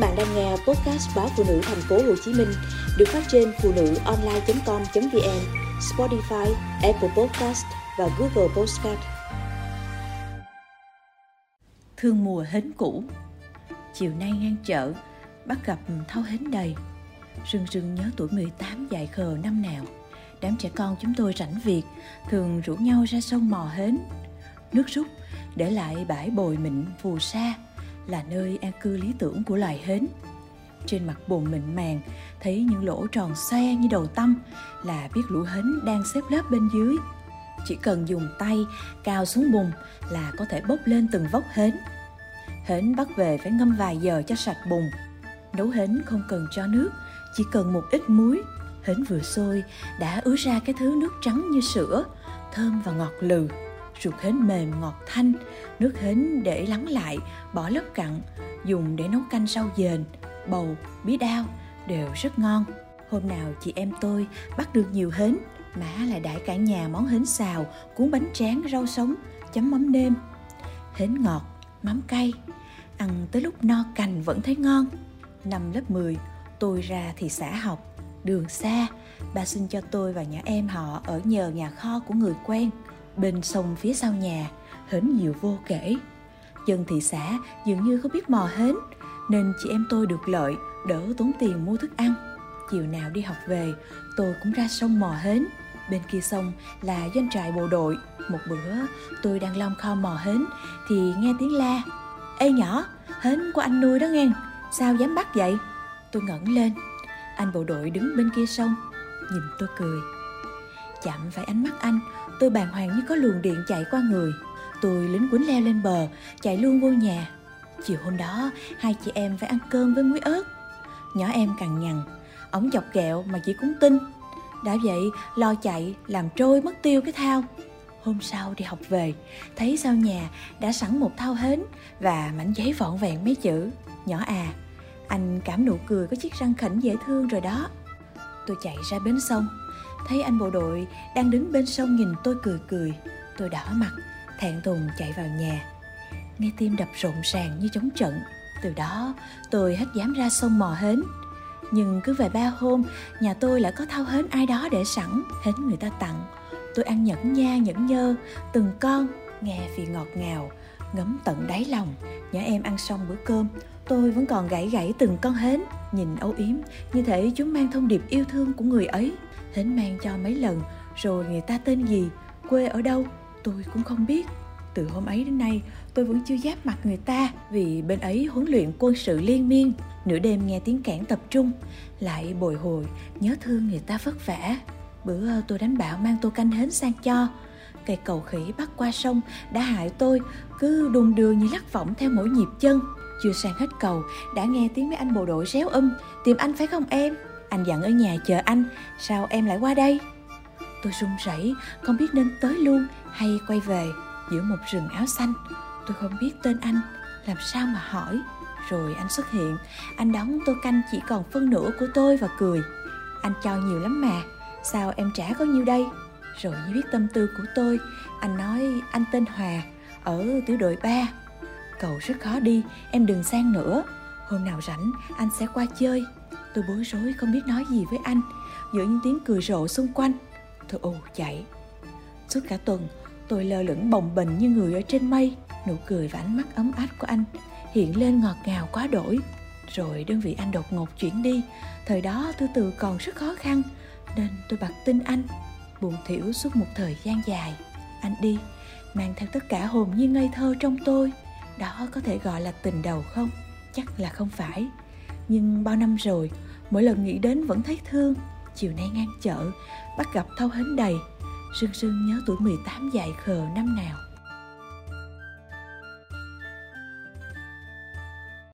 bạn đang nghe podcast báo phụ nữ thành phố Hồ Chí Minh được phát trên phụ nữ online.com.vn, Spotify, Apple Podcast và Google Podcast. Thương mùa hến cũ Chiều nay ngang chợ, bắt gặp thau hến đầy. Rưng rưng nhớ tuổi 18 dài khờ năm nào. Đám trẻ con chúng tôi rảnh việc, thường rủ nhau ra sông mò hến. Nước rút, để lại bãi bồi mịn phù sa, là nơi an cư lý tưởng của loài hến. Trên mặt bùn mịn màng, thấy những lỗ tròn xoe như đầu tâm là biết lũ hến đang xếp lớp bên dưới. Chỉ cần dùng tay cao xuống bùn là có thể bốc lên từng vốc hến. Hến bắt về phải ngâm vài giờ cho sạch bùn. Nấu hến không cần cho nước, chỉ cần một ít muối. Hến vừa sôi đã ứa ra cái thứ nước trắng như sữa, thơm và ngọt lừ ruột hến mềm ngọt thanh, nước hến để lắng lại, bỏ lớp cặn, dùng để nấu canh rau dền, bầu, bí đao đều rất ngon. Hôm nào chị em tôi bắt được nhiều hến, má lại đãi cả nhà món hến xào, cuốn bánh tráng, rau sống, chấm mắm nêm. Hến ngọt, mắm cay, ăn tới lúc no cành vẫn thấy ngon. Năm lớp 10, tôi ra thị xã học, đường xa, bà xin cho tôi và nhỏ em họ ở nhờ nhà kho của người quen bên sông phía sau nhà, hến nhiều vô kể. Dân thị xã dường như không biết mò hến, nên chị em tôi được lợi, đỡ tốn tiền mua thức ăn. Chiều nào đi học về, tôi cũng ra sông mò hến. Bên kia sông là doanh trại bộ đội. Một bữa, tôi đang lom khom mò hến, thì nghe tiếng la. Ê nhỏ, hến của anh nuôi đó nghe, sao dám bắt vậy? Tôi ngẩng lên. Anh bộ đội đứng bên kia sông, nhìn tôi cười chạm phải ánh mắt anh, tôi bàng hoàng như có luồng điện chạy qua người. Tôi lính quýnh leo lên bờ, chạy luôn vô nhà. Chiều hôm đó, hai chị em phải ăn cơm với muối ớt. Nhỏ em cằn nhằn, ổng chọc kẹo mà chỉ cũng tin. Đã vậy, lo chạy, làm trôi mất tiêu cái thao. Hôm sau đi học về, thấy sau nhà đã sẵn một thao hến và mảnh giấy vọn vẹn mấy chữ. Nhỏ à anh cảm nụ cười có chiếc răng khỉnh dễ thương rồi đó. Tôi chạy ra bến sông thấy anh bộ đội đang đứng bên sông nhìn tôi cười cười, tôi đỏ mặt, thẹn thùng chạy vào nhà. Nghe tim đập rộn ràng như chống trận, từ đó tôi hết dám ra sông mò hến. Nhưng cứ về ba hôm, nhà tôi lại có thao hến ai đó để sẵn, hến người ta tặng. Tôi ăn nhẫn nha, nhẫn nhơ, từng con, nghe vị ngọt ngào, ngấm tận đáy lòng. Nhỏ em ăn xong bữa cơm, tôi vẫn còn gãy gãy từng con hến, nhìn âu yếm như thể chúng mang thông điệp yêu thương của người ấy hến mang cho mấy lần, rồi người ta tên gì, quê ở đâu, tôi cũng không biết. Từ hôm ấy đến nay, tôi vẫn chưa giáp mặt người ta vì bên ấy huấn luyện quân sự liên miên, nửa đêm nghe tiếng cản tập trung, lại bồi hồi, nhớ thương người ta vất vả. Bữa ờ, tôi đánh bạo mang tô canh hến sang cho. Cây cầu khỉ bắt qua sông đã hại tôi, cứ đùng đường như lắc vọng theo mỗi nhịp chân. Chưa sang hết cầu, đã nghe tiếng mấy anh bộ đội réo um tìm anh phải không em? Anh dặn ở nhà chờ anh. Sao em lại qua đây? Tôi run rẩy, không biết nên tới luôn hay quay về giữa một rừng áo xanh. Tôi không biết tên anh, làm sao mà hỏi. Rồi anh xuất hiện. Anh đóng tô canh chỉ còn phân nửa của tôi và cười. Anh cho nhiều lắm mà, sao em trả có nhiêu đây? Rồi như biết tâm tư của tôi, anh nói anh tên hòa, ở tiểu đội 3 cầu rất khó đi, em đừng sang nữa. Hôm nào rảnh, anh sẽ qua chơi tôi bối rối không biết nói gì với anh. Giữa những tiếng cười rộ xung quanh, tôi ù chạy suốt cả tuần, tôi lơ lửng bồng bềnh như người ở trên mây. Nụ cười và ánh mắt ấm áp của anh hiện lên ngọt ngào quá đổi. Rồi đơn vị anh đột ngột chuyển đi. Thời đó tư tự còn rất khó khăn, nên tôi bật tin anh. Buồn thiểu suốt một thời gian dài. Anh đi, mang theo tất cả hồn nhiên ngây thơ trong tôi. Đó có thể gọi là tình đầu không? Chắc là không phải nhưng bao năm rồi, mỗi lần nghĩ đến vẫn thấy thương. Chiều nay ngang chợ, bắt gặp thâu hến đầy. Sương sương nhớ tuổi 18 dài khờ năm nào.